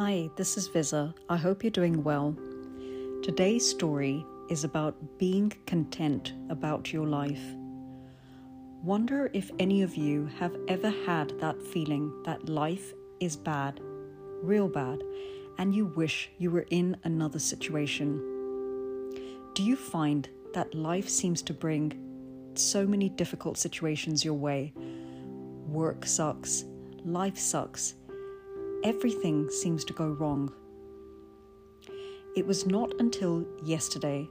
Hi, this is Viza. I hope you're doing well. Today's story is about being content about your life. Wonder if any of you have ever had that feeling that life is bad, real bad, and you wish you were in another situation. Do you find that life seems to bring so many difficult situations your way? Work sucks, life sucks everything seems to go wrong. It was not until yesterday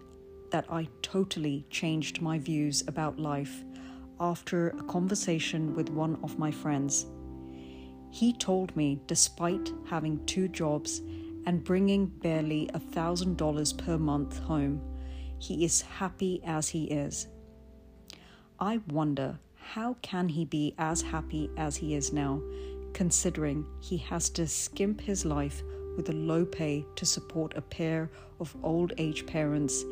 that I totally changed my views about life after a conversation with one of my friends. He told me, despite having two jobs and bringing barely a thousand dollars per month home, he is happy as he is. I wonder how can he be as happy as he is now considering he has to skimp his life with a low pay to support a pair of old age parents,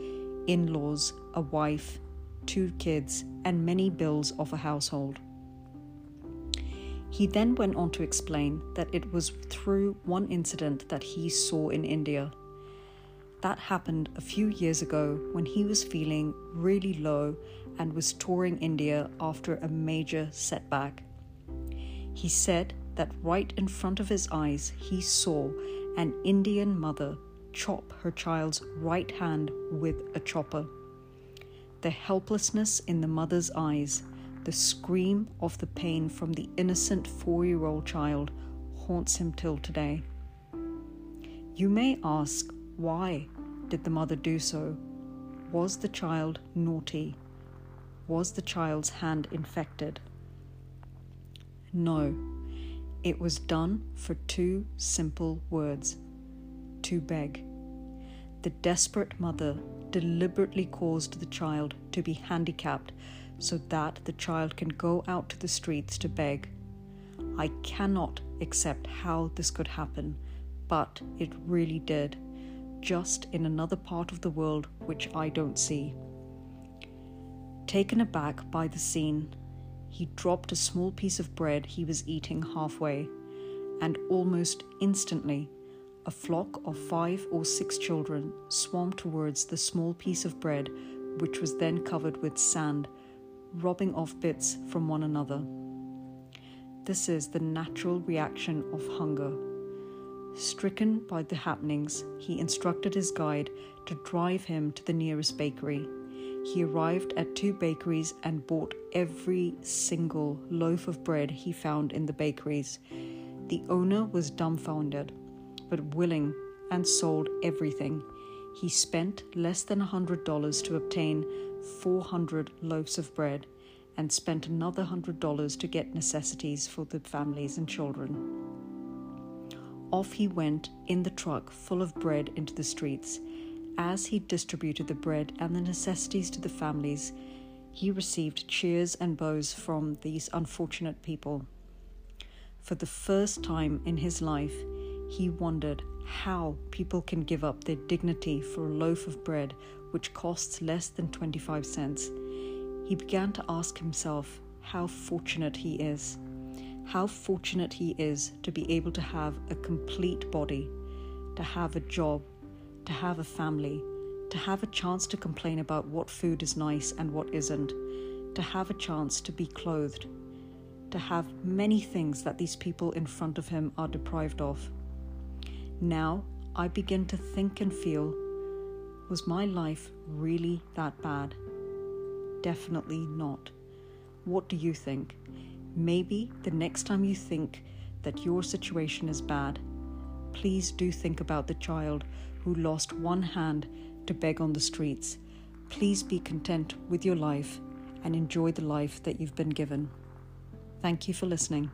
in laws, a wife, two kids, and many bills of a household. He then went on to explain that it was through one incident that he saw in India. That happened a few years ago when he was feeling really low and was touring India after a major setback. He said that right in front of his eyes he saw an Indian mother chop her child's right hand with a chopper. The helplessness in the mother's eyes, the scream of the pain from the innocent four year old child haunts him till today. You may ask, why did the mother do so? Was the child naughty? Was the child's hand infected? No, it was done for two simple words to beg. The desperate mother deliberately caused the child to be handicapped so that the child can go out to the streets to beg. I cannot accept how this could happen, but it really did, just in another part of the world which I don't see. Taken aback by the scene, he dropped a small piece of bread he was eating halfway, and almost instantly, a flock of five or six children swarmed towards the small piece of bread, which was then covered with sand, robbing off bits from one another. This is the natural reaction of hunger. Stricken by the happenings, he instructed his guide to drive him to the nearest bakery he arrived at two bakeries and bought every single loaf of bread he found in the bakeries. The owner was dumbfounded, but willing and sold everything. He spent less than a $100 to obtain 400 loaves of bread and spent another $100 to get necessities for the families and children. Off he went in the truck full of bread into the streets as he distributed the bread and the necessities to the families, he received cheers and bows from these unfortunate people. For the first time in his life, he wondered how people can give up their dignity for a loaf of bread which costs less than 25 cents. He began to ask himself how fortunate he is. How fortunate he is to be able to have a complete body, to have a job, to have a family, to have a chance to complain about what food is nice and what isn't, to have a chance to be clothed, to have many things that these people in front of him are deprived of. Now I begin to think and feel was my life really that bad? Definitely not. What do you think? Maybe the next time you think that your situation is bad, please do think about the child who lost one hand to beg on the streets. Please be content with your life and enjoy the life that you've been given. Thank you for listening.